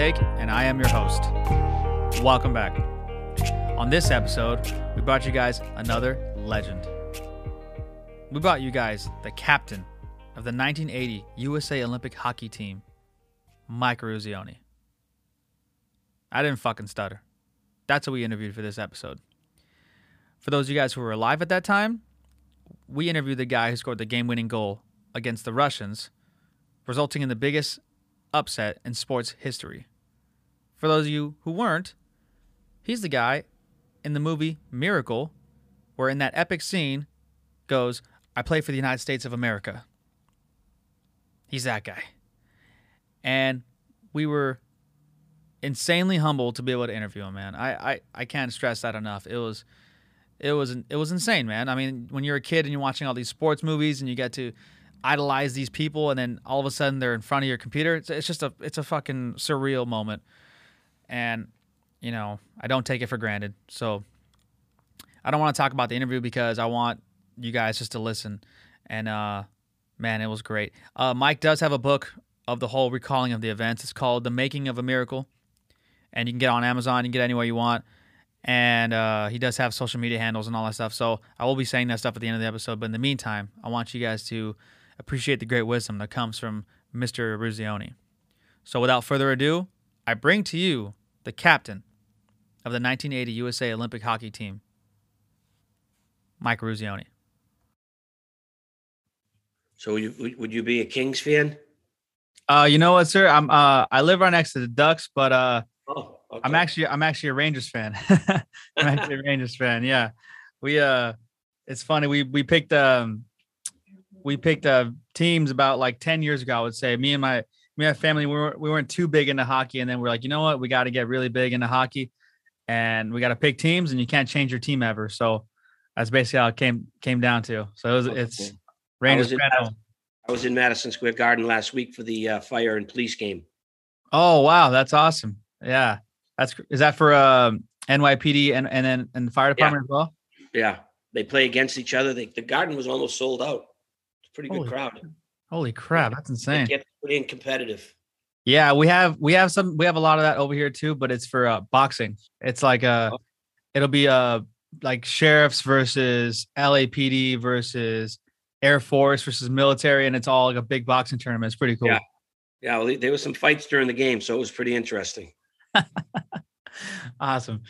Take, and I am your host. Welcome back. On this episode, we brought you guys another legend. We brought you guys the captain of the 1980 USA Olympic hockey team, Mike Eruzione. I didn't fucking stutter. That's what we interviewed for this episode. For those of you guys who were alive at that time, we interviewed the guy who scored the game winning goal against the Russians, resulting in the biggest upset in sports history. For those of you who weren't, he's the guy in the movie Miracle, where in that epic scene goes, I play for the United States of America. He's that guy. And we were insanely humbled to be able to interview him, man. I, I, I can't stress that enough. It was it was it was insane, man. I mean, when you're a kid and you're watching all these sports movies and you get to idolize these people and then all of a sudden they're in front of your computer it's, it's just a it's a fucking surreal moment and you know i don't take it for granted. So i don't want to talk about the interview because i want you guys just to listen. And uh man it was great. Uh mike does have a book of the whole recalling of the events. It's called the making of a miracle. And you can get on amazon. You can get anywhere you want. And uh, he does have social media handles and all that stuff. So i will be saying that stuff at the end of the episode. But in the meantime i want you guys to appreciate the great wisdom that comes from Mr. Eruzione. So without further ado, I bring to you the captain of the 1980 USA Olympic hockey team, Mike Eruzione. So would you, would you be a Kings fan? Uh, you know what, sir? I'm uh, I live right next to the Ducks, but uh, Oh, okay. I'm actually I'm actually a Rangers fan. I'm actually a Rangers fan. Yeah, we uh, it's funny. We we picked um, we picked uh teams about like ten years ago. I would say me and my me and family we weren't we weren't too big into hockey, and then we're like, you know what, we got to get really big into hockey, and we got to pick teams, and you can't change your team ever. So that's basically how it came came down to. So it was, it's. Rangers. in- I was in Madison Square Garden last week for the uh, fire and police game. Oh wow, that's awesome. Yeah, that's is that for um NYPD and and then and the fire department as well. Yeah, they play against each other. They, the garden was almost sold out. It's a pretty good Holy crowd. Holy crap, that's insane. get pretty competitive. Yeah, we have we have some we have a lot of that over here too, but it's for uh, boxing. It's like uh Oh. it'll be uh like sheriffs versus LAPD versus Air Force versus military, and it's all like a big boxing tournament. It's pretty cool. Yeah. Yeah, well, there was some fights during the game, so it was pretty interesting. awesome.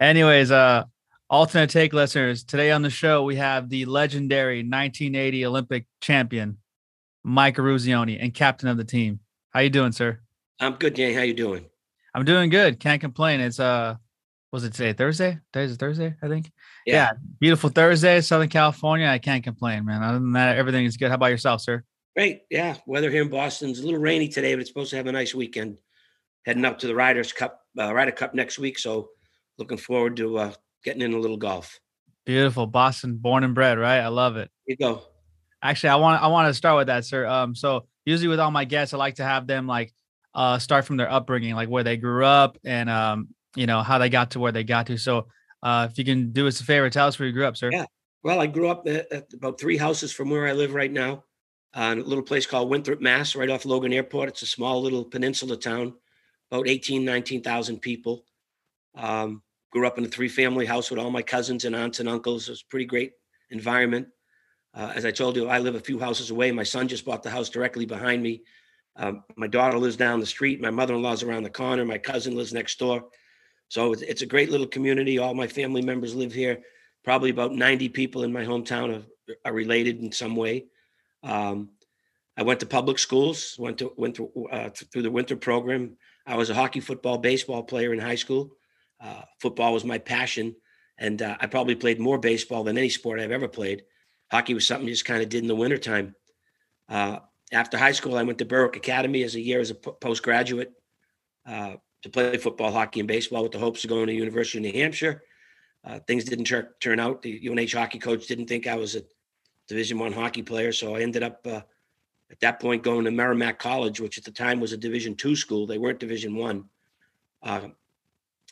Anyways, uh alternate take listeners, today on the show we have the legendary 1980 Olympic champion, Mike Eruzione and captain of the team. How you doing, sir? I'm good, Dan. How you doing? I'm doing good. Can't complain. It's uh was it today? Thursday? Today's a Thursday, I think. Yeah. Beautiful Thursday, Southern California. I can't complain, man. Other than that, everything is good. How about yourself, sir? Great. Yeah, weather here in Boston's a little rainy today, but it's supposed to have a nice weekend. Heading up to the Riders Cup, uh, Ryder Cup next week, so looking forward to uh, getting in a little golf. Beautiful. Boston, born and bred, right? I love it. Here you go. Actually, I want I want to start with that, sir. Um, so usually with all my guests, I like to have them like uh start from their upbringing, like where they grew up and um, you know, how they got to where they got to. So uh if you can do us a favor, tell us where you grew up, sir. Yeah. Well, I grew up at, about three houses from where I live right now, uh, in a little place called Winthrop, Mass, right off Logan Airport. It's a small little peninsula town, about 18, 19,000 people. Um, grew up in a three family house with all my cousins and aunts and uncles. It was a pretty great environment. Uh, as I told you, I live a few houses away. My son just bought the house directly behind me. Um, my daughter lives down the street. My mother in law's around the corner. My cousin lives next door. So it's, it's a great little community. All my family members live here probably about 90 people in my hometown are, are related in some way. Um, I went to public schools, went to went through, uh, through the winter program. I was a hockey, football, baseball player in high school. Uh, football was my passion, and uh, I probably played more baseball than any sport I've ever played. Hockey was something you just kind of did in the wintertime. Uh, after high school, I went to Berwick Academy as a year as a postgraduate uh, to play football, hockey, and baseball with the hopes of going to University of New Hampshire. Uh, things didn't tur- turn out. The UNH hockey coach didn't think I was a Division One hockey player, so I ended up uh, at that point going to Merrimack College, which at the time was a Division Two school. They weren't Division One. Uh,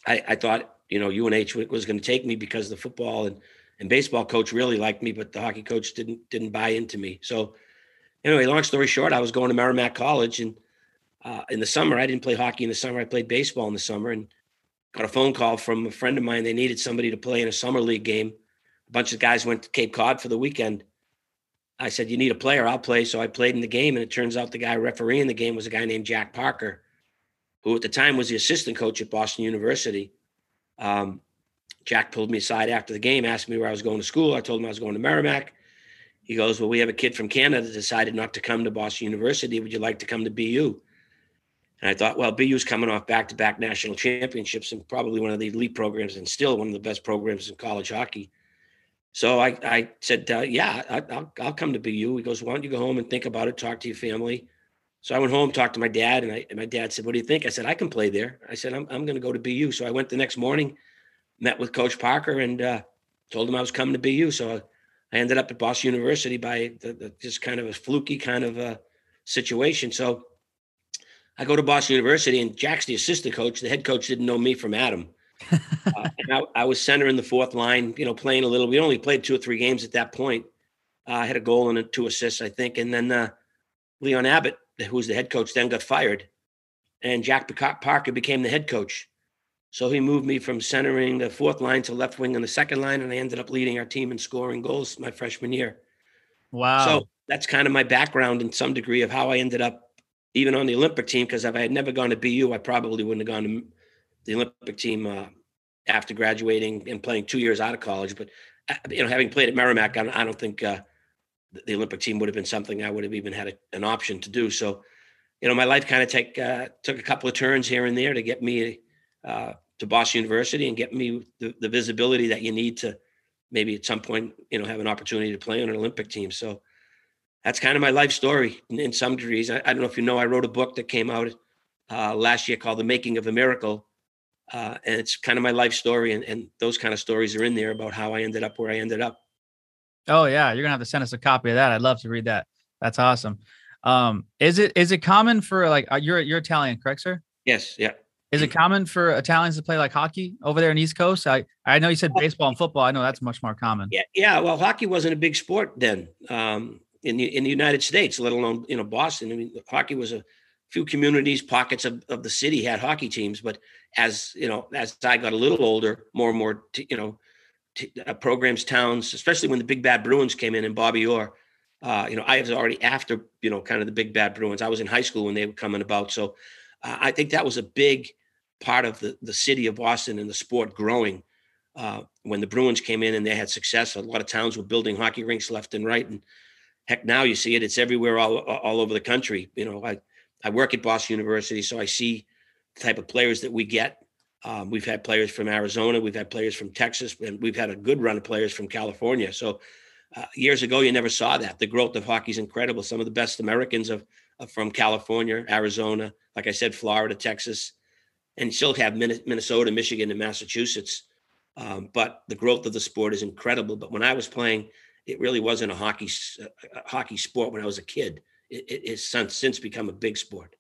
I, I thought you know UNH was going to take me because the football and, and baseball coach really liked me, but the hockey coach didn't didn't buy into me. So anyway, long story short, I was going to Merrimack College and uh, in the summer, I didn't play hockey in the summer. I played baseball in the summer and got a phone call from a friend of mine. They needed somebody to play in a summer league game. A bunch of guys went to Cape Cod for the weekend. I said, You need a player, I'll play. So I played in the game. And it turns out the guy refereeing the game was a guy named Jack Parker, who at the time was the assistant coach at Boston University. Um, Jack pulled me aside after the game, asked me where I was going to school. I told him I was going to Merrimack. He goes, Well, we have a kid from Canada that decided not to come to Boston University. Would you like to come to BU? And I thought, well, BU's coming off back to back national championships and probably one of the elite programs and still one of the best programs in college hockey. So I, I said, uh, yeah, I, will I'll come to BU. He goes, why don't you go home and think about it, talk to your family. So I went home, talked to my dad, and, I, and my dad said, what do you think? I said, I can play there. I said, I'm, I'm going to go to BU. So I went the next morning, met with Coach Parker, and uh, told him I was coming to BU. So I ended up at Boston University by the, the, just kind of a fluky kind of a situation. So I go to Boston University, and Jack's the assistant coach. The head coach didn't know me from Adam. uh, and I, I, was center in the fourth line, you know, playing a little. We only played two or three games at that point. Uh, I had a goal and two assists, I think. And then uh, Leon Abbott, who was the head coach, then got fired, and Jack Parker became the head coach. So he moved me from centering the fourth line to left wing on the second line, and I ended up leading our team in scoring goals my freshman year. Wow! So that's kind of my background in some degree of how I ended up even on the Olympic team, because if I had never gone to BU, I probably wouldn't have gone to the Olympic team uh, after graduating and playing two years out of college. But uh, you know, having played at Merrimack, I don't, I don't think uh, the Olympic team would have been something I would have even had a, an option to do. So, you know, my life kind of take uh, took a couple of turns here and there to get me uh, to Boston University and get me the, the visibility that you need to maybe at some point, you know, have an opportunity to play on an Olympic team. So that's kind of my life story in, in some degrees. I, I, don't know if you know, I wrote a book that came out uh, last year called The Making of a Miracle. Uh, and it's kind of my life story. And, and those kind of stories are in there about how I ended up where I ended up. Oh yeah. You're gonna have to send us a copy of that. I'd love to read that. That's awesome. Um, is it, is it common for like, uh, you're, you're Italian, correct, sir? Yes. Yeah. Is it common for Italians to play like hockey over there in East Coast? I, I know you said baseball and football. I know that's much more common. Yeah, yeah. Well, hockey wasn't a big sport then. Um, in the in the United States, let alone you know Boston. I mean, hockey was a few communities, pockets of, of the city had hockey teams, but as you know, as I got a little older, more and more t- you know t- uh, programs, towns, especially when the Big Bad Bruins came in and Bobby Orr. Uh, you know, I was already after you know kind of the Big Bad Bruins. I was in high school when they were coming about, so uh, I think that was a big part of the the city of Boston and the sport growing. Uh, when the Bruins came in and they had success, a lot of towns were building hockey rinks left and right, and heck, now you see it. It's everywhere, all all over the country. You know, I I work at Boston University, so I see the type of players that we get. Um, we've had players from Arizona, we've had players from Texas, and we've had a good run of players from California. So uh, years ago, you never saw that. The growth of hockey is incredible. Some of the best Americans are, are from California, Arizona, like I said, Florida, Texas, and still have Minnesota, Michigan, and Massachusetts. Um, but the growth of the sport is incredible. But when I was playing it really wasn't a hockey a hockey sport when I was a kid. It, it, it's since become a big sport.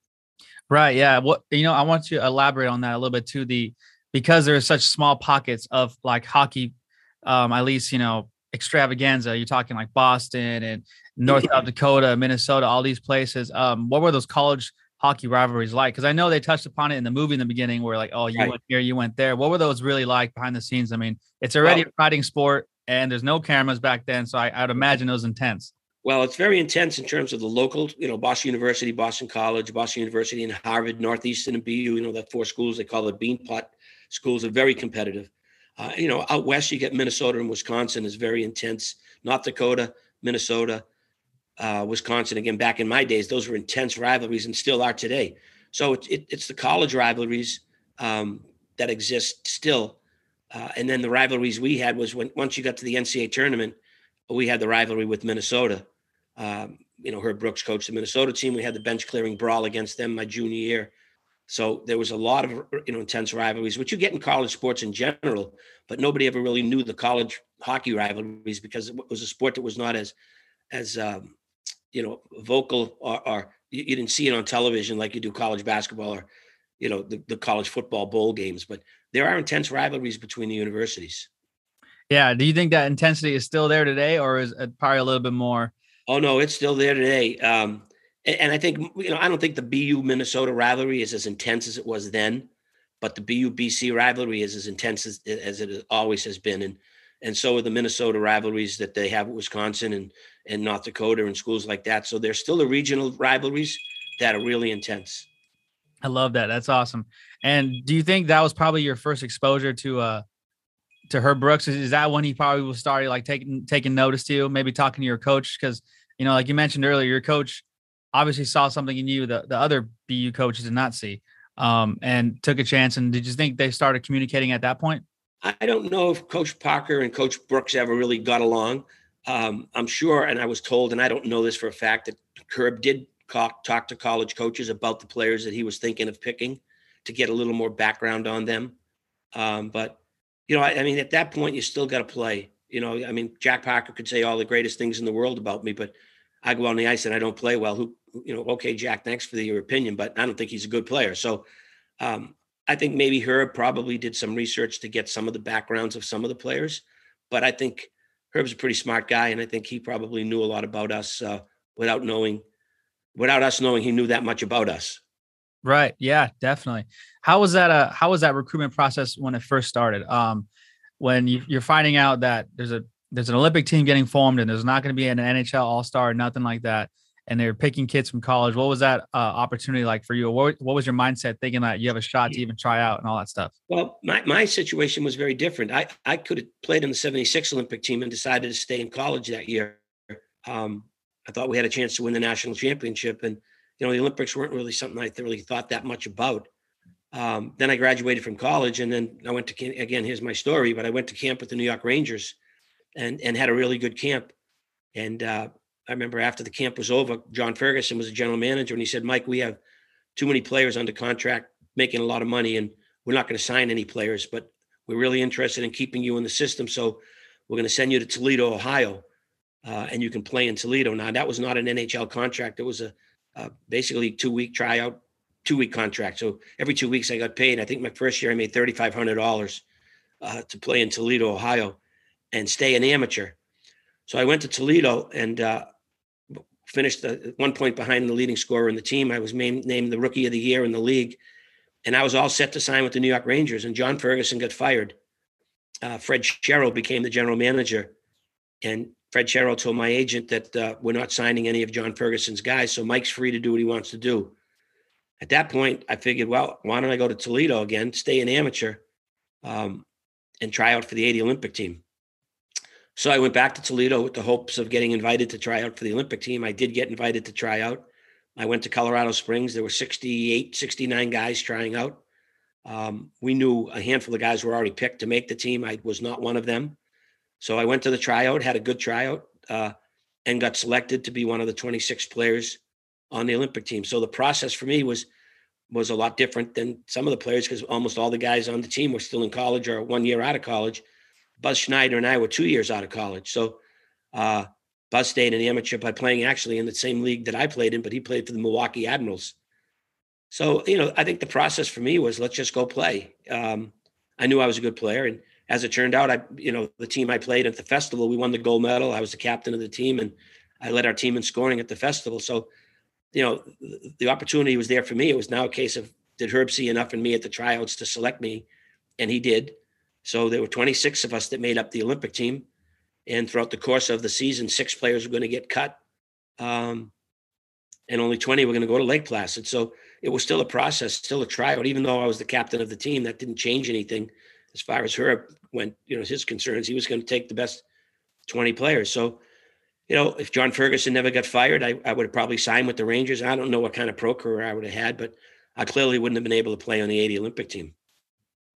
Right. Yeah. What you know, I want to elaborate on that a little bit too. The because there are such small pockets of like hockey, um, at least you know extravaganza. You're talking like Boston and North South Dakota, Minnesota, all these places. Um, what were those college hockey rivalries like? Because I know they touched upon it in the movie in the beginning, where like, oh, you right. went here, you went there. What were those really like behind the scenes? I mean, it's already well, a fighting sport and there's no cameras back then, so I, I'd imagine it was intense. Well, it's very intense in terms of the local, you know, Boston University, Boston College, Boston University, and Harvard, Northeastern, and BU. You know, that four schools they call the Beanpot schools are very competitive. Uh, you know, out west you get Minnesota and Wisconsin is very intense. North Dakota, Minnesota, uh, Wisconsin. Again, back in my days, those were intense rivalries and still are today. So it, it, it's the college rivalries um, that exist still uh, and then the rivalries we had was when once you got to the NCAA tournament, we had the rivalry with Minnesota. Um, you know, Herb Brooks coached the Minnesota team. We had the bench clearing brawl against them my junior year. So there was a lot of you know intense rivalries, which you get in college sports in general, but nobody ever really knew the college hockey rivalries because it was a sport that was not as as um, you know vocal or, or you, you, didn't see it on television like you do college basketball or you know the, the college football bowl games. But there are intense rivalries between the universities. Yeah. Do you think that intensity is still there today, or is it probably a little bit more? Oh no, it's still there today. Um, and I think you know I don't think the BU Minnesota rivalry is as intense as it was then, but the BU BC rivalry is as intense as, as it always has been, and and so are the Minnesota rivalries that they have with Wisconsin and and North Dakota and schools like that. So there's still the regional rivalries that are really intense. I love that. That's awesome. And do you think that was probably your first exposure to uh to Herb Brooks? Is, is that when he probably was starting like taking taking notice to you, maybe talking to your coach? Because you know, like you mentioned earlier, your coach obviously saw something in you that the other BU coaches did not see, um, and took a chance. And did you think they started communicating at that point? I don't know if Coach Parker and Coach Brooks ever really got along. Um, I'm sure, and I was told, and I don't know this for a fact, that Herb did talk, talk to college coaches about the players that he was thinking of picking to get a little more background on them. Um, but you know, I, I, mean, at that point, you still got to play. You know, I mean, Jack Parker could say all the greatest things in the world about me, but I go on the ice and I don't play well. Who, you know, okay, Jack, thanks for the, your opinion, but I don't think he's a good player. So um, I think maybe Herb probably did some research to get some of the backgrounds of some of the players, but I think Herb's a pretty smart guy, and I think he probably knew a lot about us uh, without knowing, without us knowing he knew that much about us. Right. Yeah, definitely. How was that? Uh, how was that recruitment process when it first started? Um, when you, you're finding out that there's a there's an Olympic team getting formed and there's not going to be an NHL All Star, nothing like that, and they're picking kids from college. What was that uh, opportunity like for you? What, what was your mindset thinking that you have a shot to even try out and all that stuff? Well, my, my situation was very different. I, I could have played in the 76 Olympic team and decided to stay in college that year. Um, I thought we had a chance to win the national championship. And, you know, the Olympics weren't really something I really thought that much about. Um, then I graduated from college and then I went to, again, here's my story, but I went to camp with the New York Rangers and and had a really good camp. And uh, I remember after the camp was over, John Ferguson was a general manager, and he said, "Mike, we have too many players under contract, making a lot of money, and we're not going to sign any players, but we're really interested in keeping you in the system. So we're going to send you to Toledo, Ohio, uh, and you can play in Toledo." Now that was not an NHL contract; it was a uh, basically two week tryout, two week contract. So every two weeks I got paid. I think my first year I made thirty five hundred dollars uh, to play in Toledo, Ohio and stay an amateur. So I went to Toledo and uh, finished the, one point behind the leading scorer in the team. I was named, named the rookie of the year in the league. And I was all set to sign with the New York Rangers. And John Ferguson got fired. Uh, Fred Shero became the general manager. And Fred Shero told my agent that uh, we're not signing any of John Ferguson's guys. So Mike's free to do what he wants to do. At that point, I figured, well, why don't I go to Toledo again, stay an amateur, um, and try out for the 80 Olympic team? So I went back to Toledo with the hopes of getting invited to try out for the Olympic team. I did get invited to try out. I went to Colorado Springs. There were 68, 69 guys trying out. Um, we knew a handful of guys were already picked to make the team. I was not one of them. So I went to the tryout, had a good tryout, uh, and got selected to be one of the 26 players on the Olympic team. So the process for me was was a lot different than some of the players because almost all the guys on the team were still in college or one year out of college. Buzz Schneider and I were two years out of college. So uh, Buzz stayed in amateur by playing actually in the same league that I played in, but he played for the Milwaukee Admirals. So, you know, I think the process for me was let's just go play. Um, I knew I was a good player. And as it turned out, I, you know, the team I played at the festival, we won the gold medal. I was the captain of the team and I led our team in scoring at the festival. So, you know, the opportunity was there for me. It was now a case of did Herb see enough in me at the tryouts to select me? And he did. So there were 26 of us that made up the Olympic team. And throughout the course of the season, six players were going to get cut. Um, and only 20 were going to go to Lake Placid. So it was still a process, still a tryout. Even though I was the captain of the team, that didn't change anything as far as Herb went, you know, his concerns. He was going to take the best 20 players. So, you know, if John Ferguson never got fired, I, I would have probably signed with the Rangers. I don't know what kind of pro career I would have had, but I clearly wouldn't have been able to play on the 80 Olympic team.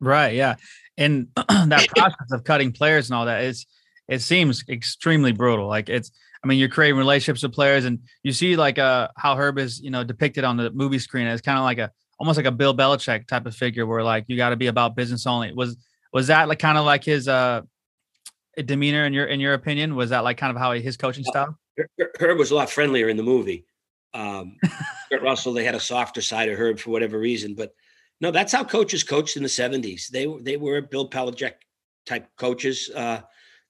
Right. Yeah and that process of cutting players and all that is it seems extremely brutal. Like it's, I mean, you're creating relationships with players, and you see like uh how Herb is, you know, depicted on the movie screen as kind of like a almost like a Bill Belichick type of figure, where like you got to be about business only. Was was that like kind of like his uh demeanor in your in your opinion? Was that like kind of how his coaching style? Herb was a lot friendlier in the movie. Um, Russell, they had a softer side of Herb for whatever reason, but no, that's how coaches coached in the 70s. They they were Bill Belichick type coaches. Uh,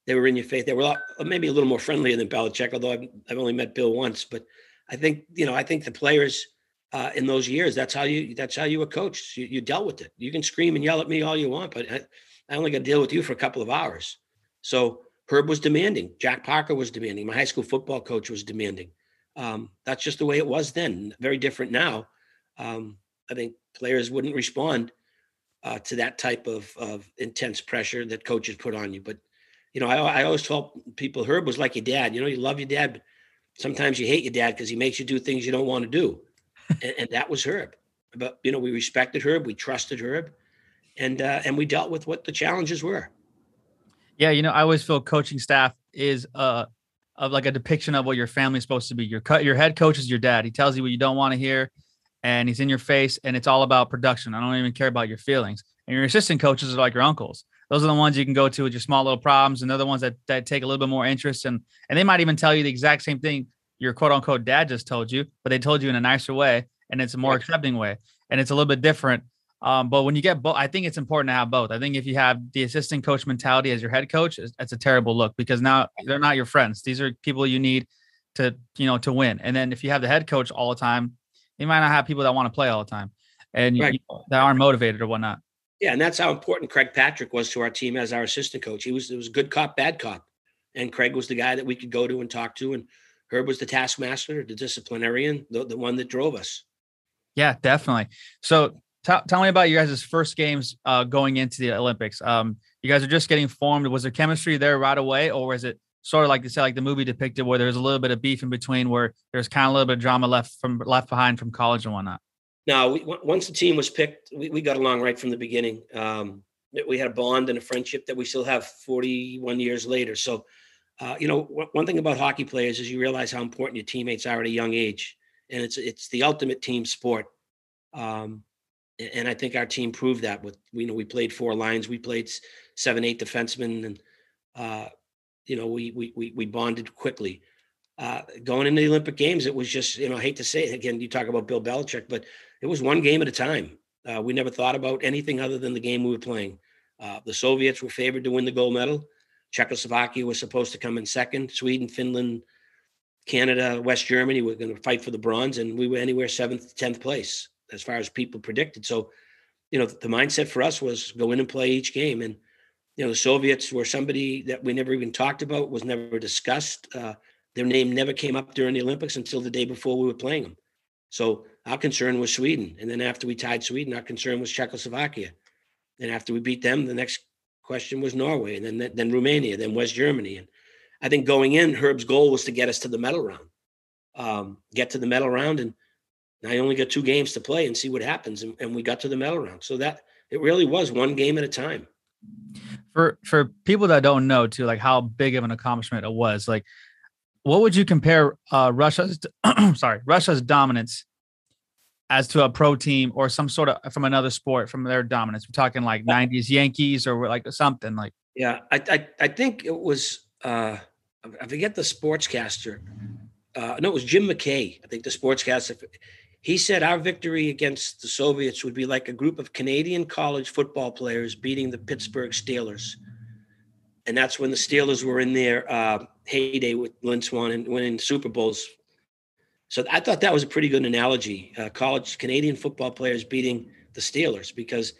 they were in your face. They were a lot, maybe a little more friendlier than Belichick, although I've, I've only met Bill once. But I think you know I think the players uh, in those years that's how you that's how you were coached. You, you, dealt with it. You can scream and yell at me all you want, but I, I only got to deal with you for a couple of hours. So Herb was demanding. Jack Parker was demanding. My high school football coach was demanding. Um, that's just the way it was then. Very different now. Um, I think players wouldn't respond uh, to that type of, of intense pressure that coaches put on you. But you know, I, I always told people Herb was like your dad. You know, you love your dad, but sometimes you hate your dad because he makes you do things you don't want to do, and, and, that was Herb. But you know, we respected Herb, we trusted Herb, and uh, and we dealt with what the challenges were. Yeah, you know, I always feel coaching staff is uh of like a depiction of what your family's supposed to be. Your cut your head coach is your dad. He tells you what you don't want to hear and he's in your face and it's all about production. I don't even care about your feelings. And your assistant coaches are like your uncles. Those are the ones you can go to with your small little problems, and they're the ones that, that take a little bit more interest and and they might even tell you the exact same thing your quote unquote dad just told you, but they told you in a nicer way and it's a more accepting way and it's a little bit different um, but when you get both, I think it's important to have both. I think if you have the assistant coach mentality as your head coach, it's a terrible look because now they're not your friends. These are people you need to, you know, to win. And then if you have the head coach all the time, you might not have people that want to play all the time and right. you know, that aren't motivated or whatnot. Yeah, and that's how important Craig Patrick was to our team as our assistant coach. He was it was good cop, bad cop, and Craig was the guy that we could go to and talk to, and Herb was the taskmaster, the disciplinarian, the, the one that drove us. Yeah, definitely. So Tell, tell me about you guys' first games uh, going into the Olympics. Um, you guys are just getting formed. Was there chemistry there right away, or was it sort of like you said, like the movie depicted, where there's a little bit of beef in between, where there's kind of a little bit of drama left from left behind from college and whatnot? No, we, once the team was picked, we, we got along right from the beginning. Um, we had a bond and a friendship that we still have 41 years later. So, uh, you know, one thing about hockey players is you realize how important your teammates are at a young age, and it's it's the ultimate team sport. Um, and I think our team proved that with you know we played four lines, we played seven, eight defensemen, and uh, you know we we we, bonded quickly. Uh, going into the Olympic Games, it was just you know I hate to say it again. You talk about Bill Belichick, but it was one game at a time. Uh, we never thought about anything other than the game we were playing. Uh, the Soviets were favored to win the gold medal. Czechoslovakia was supposed to come in second. Sweden, Finland, Canada, West Germany were going to fight for the bronze, and we were anywhere seventh, tenth place as far as people predicted. So, you know, the mindset for us was go in and play each game. And, you know, the Soviets were somebody that we never even talked about, was never discussed. Uh, their name never came up during the Olympics until the day before we were playing them. So our concern was Sweden. And then after we tied Sweden, our concern was Czechoslovakia. And after we beat them, the next question was Norway, and then then Romania, then West Germany. And I think going in, Herb's goal was to get us to the medal round, um, get to the medal round, and I only got two games to play and see what happens. And, and we got to the medal round. So that it really was one game at a time. For for people that don't know too, like how big of an accomplishment it was, like what would you compare uh, Russia's sorry Russia's dominance as to a pro team or some sort of from another sport from their dominance? We're talking like '90s Yankees or like something like. Yeah, I I, I think it was uh, I forget the sportscaster. Uh, no, it was Jim McKay. I think the sportscaster. He said our victory against the Soviets would be like a group of Canadian college football players beating the Pittsburgh Steelers. And that's when the Steelers were in their uh, heyday with Lynn Swann and winning Super Bowls. So I thought that was a pretty good analogy. Uh, college Canadian football players beating the Steelers because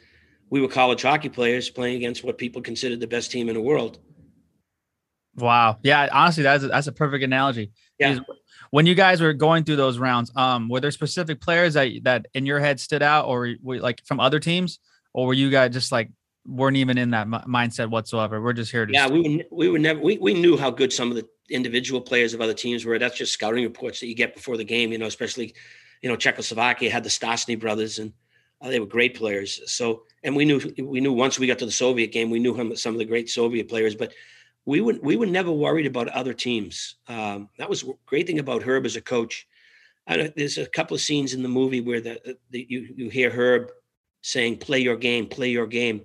we were college hockey players playing against what people considered the best team in the world. Wow. Yeah. Honestly, that's a, that's a perfect analogy. Yeah when you guys were going through those rounds, um, were there specific players that that in your head stood out, or were, like from other teams, or were you guys just like weren't even in that mindset whatsoever? We're just here to. Yeah, we were, we were never. We, we knew how good some of the individual players of other teams were. That's just scouting reports that you get before the game. You know, especially, you know, Czechoslovakia had the Stastny brothers, and uh, they were great players. So, and we knew we knew once we got to the Soviet game, we knew him, some of the great Soviet players, but we would we were never worried about other teams. Um, that was great thing about Herb as a coach. There's a couple of scenes in the movie where the, the you you hear Herb saying, "Play your game, play your game."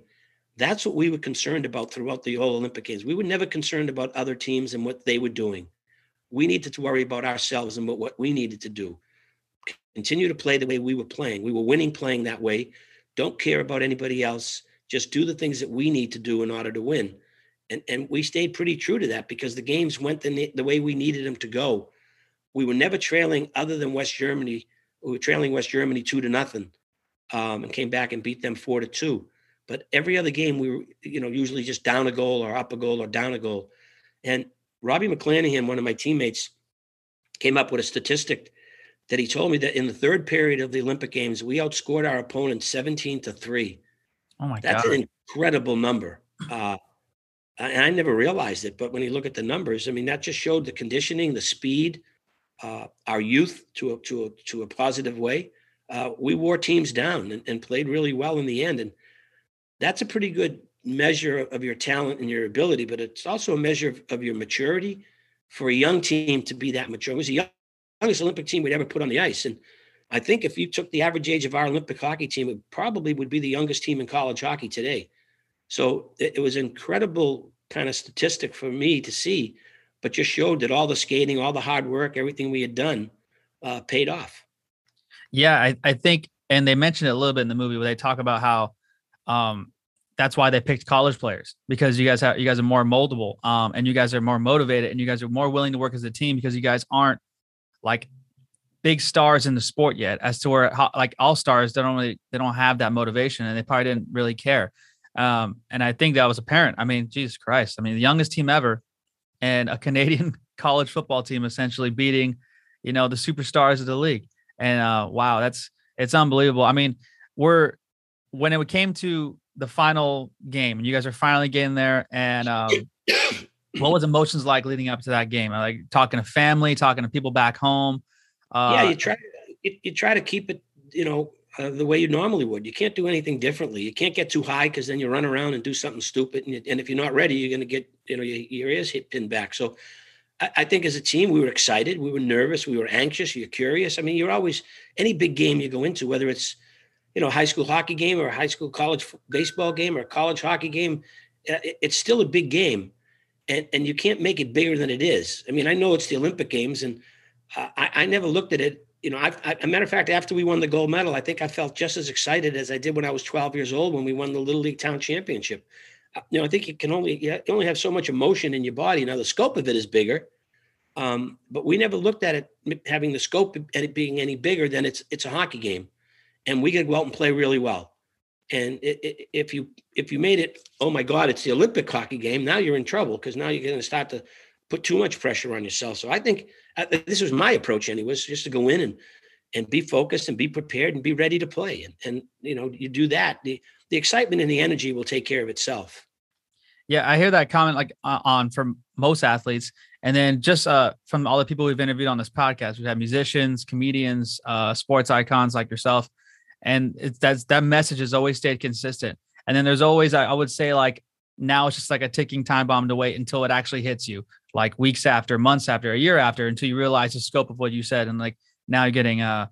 That's what we were concerned about throughout the whole Olympic Games. We were never concerned about other teams and what they were doing. We needed to worry about ourselves and what, what we needed to do. Continue to play the way we were playing. We were winning playing that way. Don't care about anybody else. Just do the things that we need to do in order to win and and we stayed pretty true to that because the games went the, the way we needed them to go. we were never trailing other than West Germany. We were trailing West Germany two to nothing, um, and came back and beat them four to two. But every other game, we were, you know, usually just down a goal or up a goal or down a goal. And Robbie McClanahan, one of my teammates, came up with a statistic that he told me that in the third period of the Olympic Games, we outscored our opponent 17 to 3. Oh my god. That's god. an incredible number. Uh, and I never realized it, but when you look at the numbers, I mean, that just showed the conditioning, the speed, uh, our youth to a, to a, to a positive way. Uh, we wore teams down and, and played really well in the end. And that's a pretty good measure of your talent and your ability, but it's also a measure of, of your maturity for a young team to be that mature. It was the young- youngest Olympic team we'd ever put on the ice. And I think if you took the average age of our Olympic hockey team, it probably would be the youngest team in college hockey today. So it, it was incredible kind of statistic for me to see, but just showed that all the skating, all the hard work, everything we had done uh, paid off. Yeah, I, I think, and they mentioned it a little bit in the movie where they talk about how um, that's why they picked college players because you guys have you guys are more moldable, um, and you guys are more motivated, and you guys are more willing to work as a team because you guys aren't like big stars in the sport yet. As to where like all stars, don't really they don't have that motivation, and they probably didn't really care. Um, and I think that was apparent. I mean, Jesus Christ! I mean, the youngest team ever, and a Canadian college football team essentially beating, you know, the superstars of the league. And uh, wow, that's it's unbelievable. I mean, we're when it came to the final game, and you guys are finally getting there. And um, what was emotions like leading up to that game? Like talking to family, talking to people back home. Uh, yeah, you try you, you try to keep it, you know, uh, the way you normally would. You can't do anything differently. You can't get too high because then you run around and do something stupid. And, and if you're not ready, you're going to get, you know, your, your ears hit pinned back. So I, I think as a team, we were excited, we were nervous, we were anxious, you're curious. I mean, you're always any big game you go into, whether it's you know high school hockey game or a high school college baseball game or college hockey game, uh, it- it's still a big game, and and you can't make it bigger than it is. I mean, I know it's the Olympic Games, and uh, I, I never looked at it. You know, I, I, a matter of fact, after we won the gold medal, I think I felt just as excited as I did when I was 12 years old when we won the Little League Town Championship. Uh, You know, I think you can only you only have so much emotion in your body. Now the scope of it is bigger, um, but we never looked at it having the scope at it being any bigger than it's it's a hockey game, and we could go out and play really well. And i i if you if you made it, oh my God, it's the Olympic hockey game. Now you're in trouble because now you're going to start to put too much pressure on yourself. So I think this was my approach, anyways, just to go in and and be focused and be prepared and be ready to play. And and you know you do that, the the excitement and the energy will take care of itself. Yeah, I hear that comment like uh, on from most athletes, and then just uh, from all the people we've interviewed on this podcast, we've had musicians, comedians, uh, sports icons like yourself, and it's that's that message has always stayed consistent. And then there's always, I, I would say, like now it's just like a ticking time bomb to wait until it actually hits you, like weeks after, months after, a year after, until you realize the scope of what you said, and like now you're getting uh,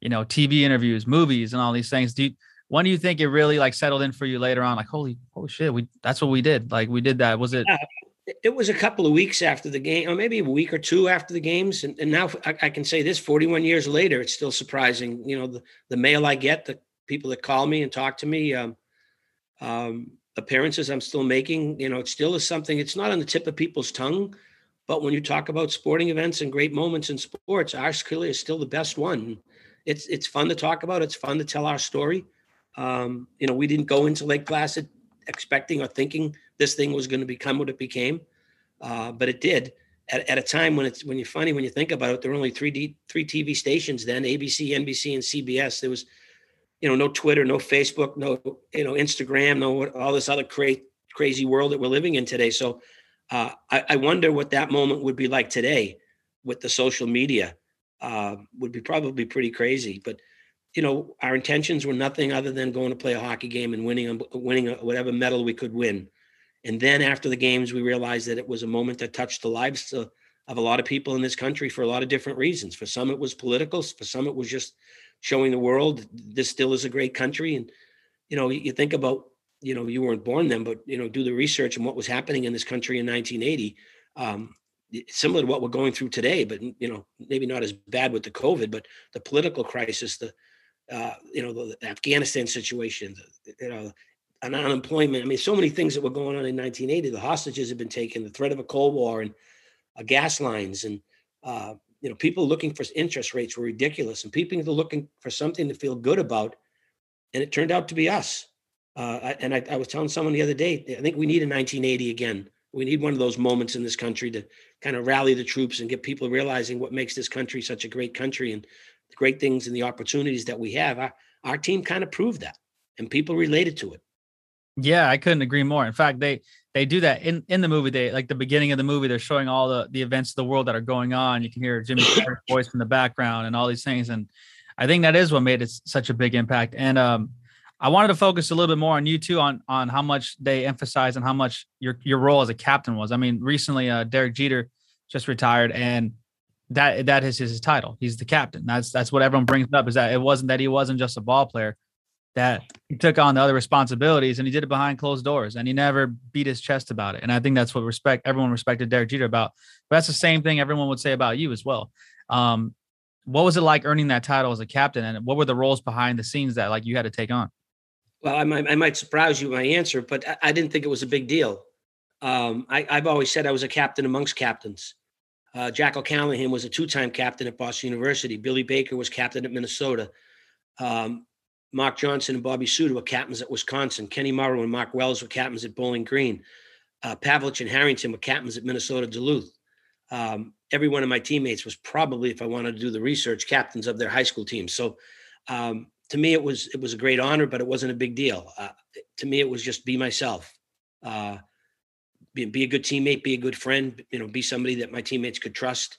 you know, TV interviews, movies, and all these things. Do you, when do you think it really like settled in for you later on? Like, holy, holy shit, we that's what we did. Like we did that. Was it? Yeah. It- was a couple of weeks after the game, or maybe a week or two after the games, and, and now I, I can say this: forty-one years later, it's still surprising. You know, the, the mail I get, the people that call me and talk to me, um, um, appearances I'm still making. You know, it still is something. It's not on the tip of people's tongue, but when you talk about sporting events and great moments in sports, ours clearly is still the best one. It's it's fun to talk about. It's fun to tell our story. Um, you know, we didn't go into Lake Placid expecting or thinking this thing was going to become what it became, uh, but it did. At, at a time when it's when you're funny when you think about it, there were only three D, three TV stations then: ABC, NBC, and CBS. There was, you know, no Twitter, no Facebook, no you know Instagram, no all this other cra- crazy world that we're living in today. So, uh, I, I wonder what that moment would be like today with the social media. Uh, would be probably pretty crazy, but you know, our intentions were nothing other than going to play a hockey game and winning, winning whatever medal we could win. And then after the games, we realized that it was a moment that touched the lives of, of a lot of people in this country for a lot of different reasons. For some, it was political. For some, it was just showing the world this still is a great country. And you know, you think about, you know, you weren't born then, but you know, do the research and what was happening in this country in 1980. Um, similar to what we're going through today, but you know, maybe not as bad with the COVID, but the political crisis, the uh, you know, the, the Afghanistan situation, the, you know, an unemployment. I mean, so many things that were going on in 1980. The hostages have been taken, the threat of a Cold War, and uh, gas lines, and uh, you know, people looking for interest rates were ridiculous, and people looking for something to feel good about, and it turned out to be us. Uh, and I, I was telling someone the other day, I think we need a 1980 again. We need one of those moments in this country to kind of rally the troops and get people realizing what makes this country such a great country and the great things and the opportunities that we have. Our, our team kind of proved that, and people related to it. Yeah, I couldn't agree more. In fact, they they do that in in the movie. They like the beginning of the movie. They're showing all the the events of the world that are going on. You can hear Jimmy Carter's voice in the background and all these things. And I think that is what made it such a big impact. And um, I wanted to focus a little bit more on you too, on on how much they emphasize and how much your your role as a captain was. I mean, recently uh, Derek Jeter just retired, and that that is his title. He's the captain. That's that's what everyone brings up. Is that it wasn't that he wasn't just a ball player that he took on the other responsibilities and he did it behind closed doors and he never beat his chest about it. And I think that's what respect everyone respected Derek Jeter about. But that's the same thing everyone would say about you as well. Um, what was it like earning that title as a captain and what were the roles behind the scenes that like you had to take on? Well, I might, I might surprise you with my answer, but I, I didn't think it was a big deal. Um, I, have always said I was a captain amongst captains. Uh, Jack O'Callahan was a two-time captain at Boston University. Billy Baker was captain at Minnesota. Um, Mark Johnson and Bobby Suter were captains at Wisconsin. Kenny Morrow and Mark Wells were captains at Bowling Green. Uh, Pavelich and Harrington were captains at Minnesota Duluth. Um, every one of my teammates was probably, if I wanted to do the research, captains of their high school teams. So um, to me, it was it was a great honor, but it wasn't a big deal. Uh, to me, it was just be myself, uh, be, be a good teammate, be a good friend. You know, be somebody that my teammates could trust.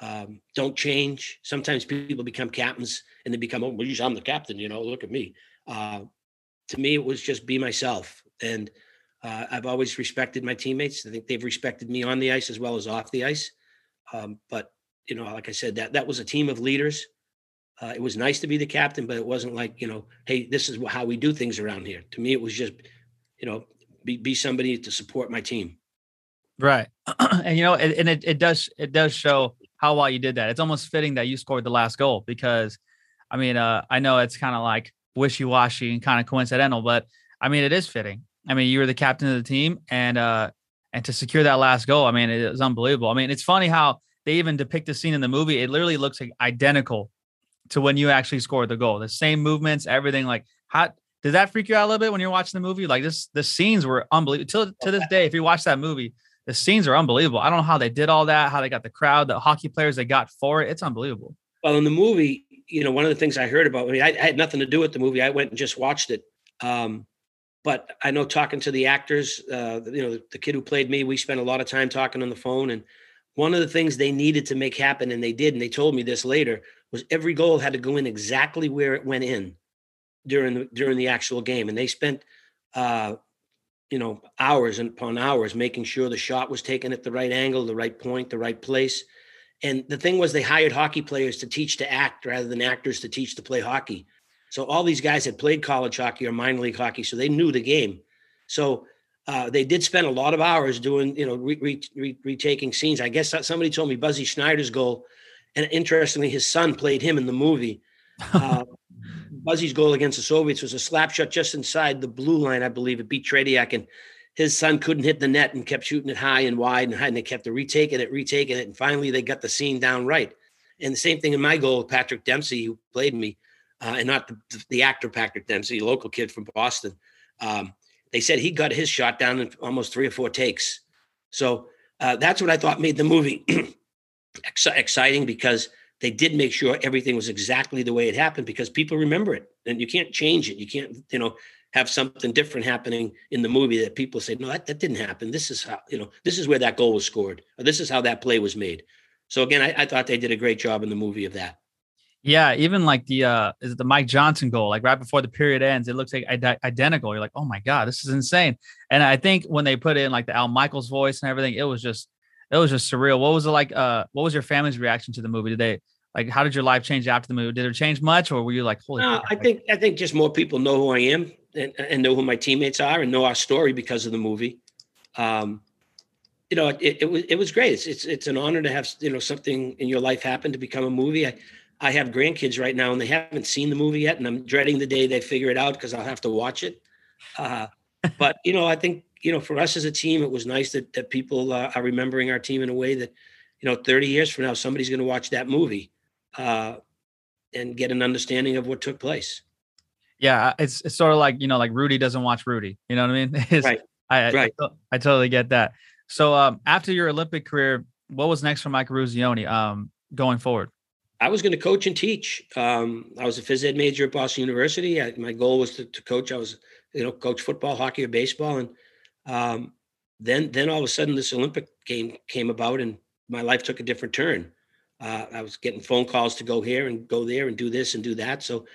Um, don't change. Sometimes people become captains and they become, oh, well, I'm the captain. You know, look at me. Uh, to me, it was just be myself, and uh, I've always respected my teammates. I think they've respected me on the ice as well as off the ice. Um, but you know, like I said, that that was a team of leaders. Uh, it was nice to be the captain, but it wasn't like you know, hey, this is how we do things around here. To me, it was just, you know, be be somebody to support my team. Right, and you know, and it, it does it does show how well you did that. It's almost fitting that you scored the last goal because, I mean, uh, I know it's kind of like wishy washy and kind of coincidental, but I mean, it is fitting. I mean, you were the captain of the team, and uh, and to secure that last goal, I mean, it was unbelievable. I mean, it's funny how they even depict the scene in the movie. It literally looks like identical to when you actually scored the goal. The same movements, everything. Like, how did that freak you out a little bit when you're watching the movie? Like this, the scenes were unbelievable. Till to this day, if you watch that movie, the scenes are unbelievable. I don't know how they did all that, how they got the crowd, the hockey players they got for it. It's unbelievable. Well, in the movie, you know, one of the things I heard about, I mean, I, I had nothing to do with the movie. I went and just watched it. Um, but I know talking to the actors, uh, you know, the, the kid who played me, we spent a lot of time talking on the phone. And one of the things they needed to make happen, and they did, and they told me this later, was every goal had to go in exactly where it went in during the during the actual game. And they spent uh, you know, hours and upon hours making sure the shot was taken at the right angle, the right point, the right place. And the thing was, they hired hockey players to teach to act rather than actors to teach to play hockey. So all these guys had played college hockey or minor league hockey, so they knew the game. So uh, they did spend a lot of hours doing, you know, re- re- re- retaking scenes. I guess somebody told me Buzzy Schneider's goal, and interestingly, his son played him in the movie. Uh, Buzzy's goal against the Soviets was a slap shot just inside the blue line, I believe. It beat Tretiak, and his son couldn't hit the net and kept shooting it high and wide and high, and they kept retaking it, retaking it, and finally they got the scene down right. And the same thing in my goal Patrick Dempsey, who played me, uh, and not the, the, actor Patrick Dempsey, local kid from Boston. Um, they said he got his shot down in almost three or four takes. So uh, that's what I thought made the movie exciting because they did make sure everything was exactly the way it happened because people remember it and you can't change it. You can't, you know, have something different happening in the movie that people say, no, that, that didn't happen. This is how, you know, this is where that goal was scored. Or this is how that play was made. So again, I, I thought they did a great job in the movie of that. Yeah, even like the uh is the Mike Johnson goal, like right before the period ends, it looks like identical. You're like, oh my god, this is insane. And I think when they put in like the Al Michaels voice and everything, it was just it was just surreal. What was it like? Uh, what was your family's reaction to the movie? Did they like? How did your life change after the movie? Did it change much, or were you like, holy? No, I think I think just more people know who I am and, and know who my teammates are and know our story because of the movie. Um, you know, it, it was it was great. It's, it's it's an honor to have you know something in your life happen to become a movie. I I have grandkids right now and they haven't seen the movie yet, and I'm dreading the day they figure it out because I'll have to watch it. Uh, but you know, I think you know, for us as a team, it was nice that that people uh, are remembering our team in a way that you know, 30 years from now, somebody's going to watch that movie uh, and get an understanding of what took place. Yeah, it's it's sort of like you know, like Rudy doesn't watch Rudy. You know what I mean? Right. I, right. I, I, totally get that. So um, after your Olympic career, what was next for Mike Eruzione um, going forward? I was going to coach and teach. Um, I was a phys ed major at Boston University. I, my goal was to, to, coach. I was, you know, coach football, hockey, or baseball, and um, then then all of a sudden this Olympic game came about, and my life took a different turn. Uh, I was getting phone calls to go here and go there and do this and do that. So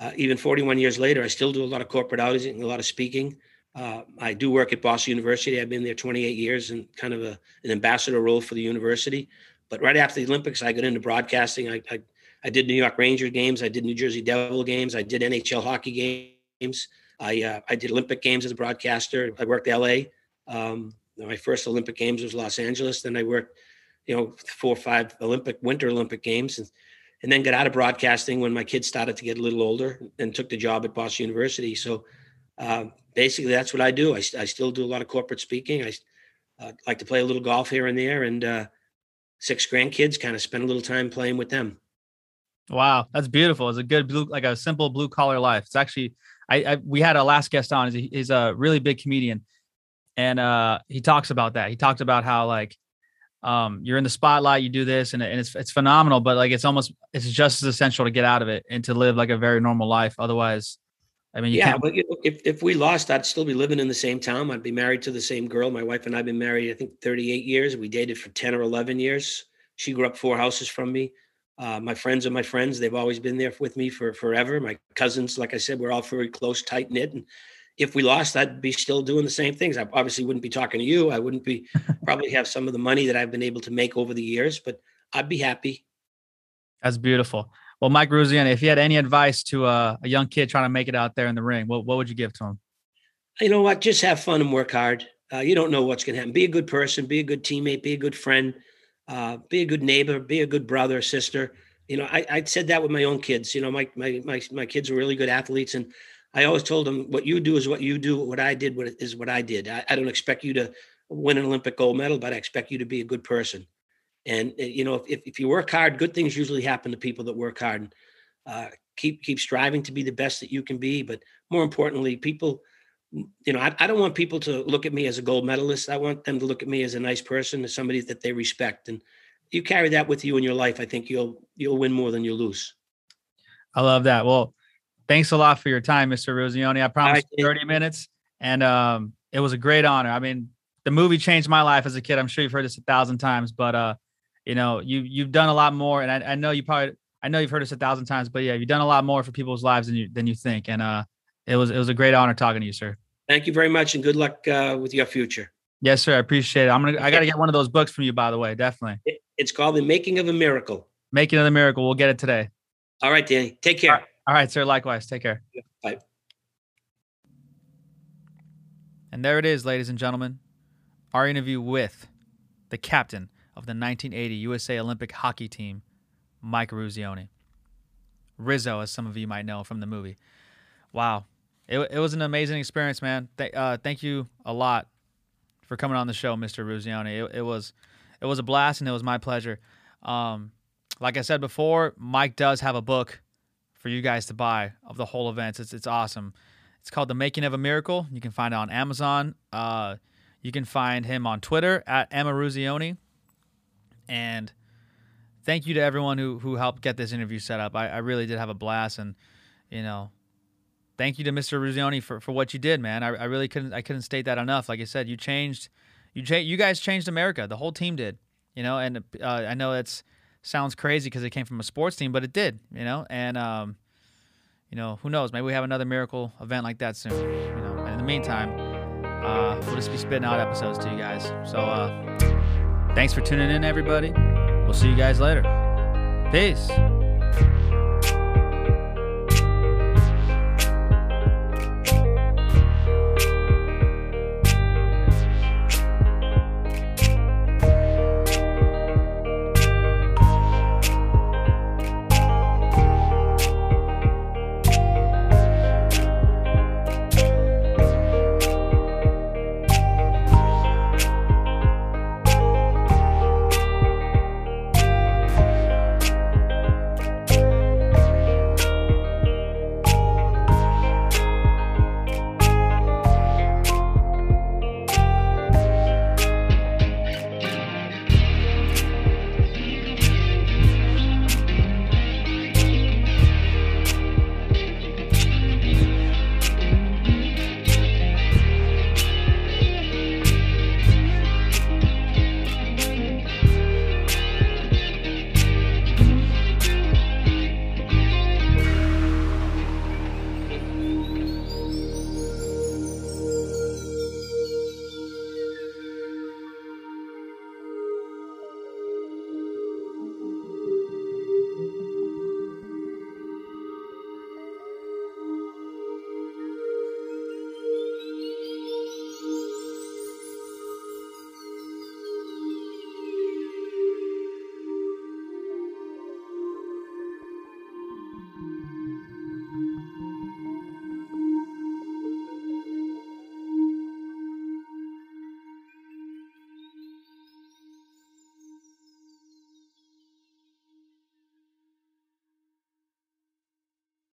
uh, even 41 years later, I still do a lot of corporate outing, a lot of speaking. Uh, I do work at Boston University. I've been there 28 years and kind of a, an ambassador role for the university. But right after the Olympics, I got into broadcasting. I, I, I did New York Ranger games. I did New Jersey Devil games. I did NHL hockey games. I uh, I did Olympic games as a broadcaster. I worked LA. Um, my first Olympic games was Los Angeles. Then I worked, you know, four or five Olympic Winter Olympic games, and, and then got out of broadcasting when my kids started to get a little older, and took the job at Boston University. So uh, basically, that's what I do. I, I still do a lot of corporate speaking. I uh, like to play a little golf here and there, and uh, six grandkids, kind of spend a little time playing with them. Wow, that's beautiful. It's a good blue, like a simple blue collar life. It's actually, I, I we had a last guest on. He's a, he's a really big comedian, and uh, he talks about that. He talked about how like, um, you're in the spotlight, you do this, and, and it's it's phenomenal, but like it's almost it's just as essential to get out of it and to live like a very normal life. Otherwise, I mean, yeah, but you know, if if we lost, I'd still be living in the same town. I'd be married to the same girl. My wife and I've been married, I think, 38 years. We dated for 10 or 11 years. She grew up four houses from me. Uh, my friends are my friends. They've always been there with me for forever. My cousins, like I said, we're all very close, tight knit. And if we lost, I'd be still doing the same things. I obviously wouldn't be talking to you. I wouldn't be probably have some of the money that I've been able to make over the years, but I'd be happy. That's beautiful. Well, Mike Eruzione, if you had any advice to uh, a young kid trying to make it out there in the ring, what, what would you give to him? You know what? Just have fun and work hard. Uh, you don't know what's going to happen. Be a good person, be a good teammate, be a good friend, uh, be a good neighbor, be a good brother, sister. You know, I, I said that with my own kids. You know, my, my my my kids are really good athletes, and I always told them, "What you do is what you do. What I did is what I did. I, I don't expect you to win an Olympic gold medal, but I expect you to be a good person." And uh, you know, if, if you work hard, good things usually happen to people that work hard. And uh, keep keep striving to be the best that you can be. But more importantly, people, you know, I, I don't want people to look at me as a gold medalist. I want them to look at me as a nice person, as somebody that they respect. And you carry that with you in your life, I think you'll you'll win more than you lose. I love that. Well, thanks a lot for your time, Mr. Eruzione. I promised right. 30 minutes, and um, it was a great honor. I mean, the movie changed my life as a kid. I'm sure you've heard this a thousand times, but uh, you know, you you've done a lot more, and I, I know you probably I know you've heard this a thousand times, but yeah, you've done a lot more for people's lives than you than you think, and uh, it was it was a great honor talking to you, sir. Thank you very much, and good luck uh, with your future. Yes, sir. I appreciate it. I'm gonna I got to get one of those books from you, by the way. Definitely. It's called The Making of a Miracle. Making of a Miracle. We'll get it today. All right, Danny. Take care. All right, All right sir. Likewise. Take care. Bye. And there it is, ladies and gentlemen. Our interview with the captain of the 1980 USA Olympic hockey team, Mike Eruzione. Rizzo, as some of you might know from the movie. Wow. It, it was an amazing experience, man. Th- uh, thank you a lot for coming on the show, Mr. Eruzione. It, it, was it was a blast and it was my pleasure. Um, like I said before, Mike does have a book for you guys to buy of the whole events. It's it's awesome. It's called The Making of a Miracle. You can find it on Amazon. Uh, you can find him on Twitter at Emma Ruzioni. And thank you to everyone who who helped get this interview set up. I, I really did have a blast, and you know, thank you to Mr. Eruzione for, for what you did, man. I, I really couldn't I couldn't state that enough. Like I said, you changed, you cha- you guys changed America. The whole team did, you know. And uh, I know it's sounds crazy because it came from a sports team, but it did, you know. And um, you know, who knows? Maybe we have another miracle event like that soon. You know. And in the meantime, uh, we'll just be spitting out episodes to you guys. So uh, thanks for tuning in, everybody. We'll see you guys later. Peace.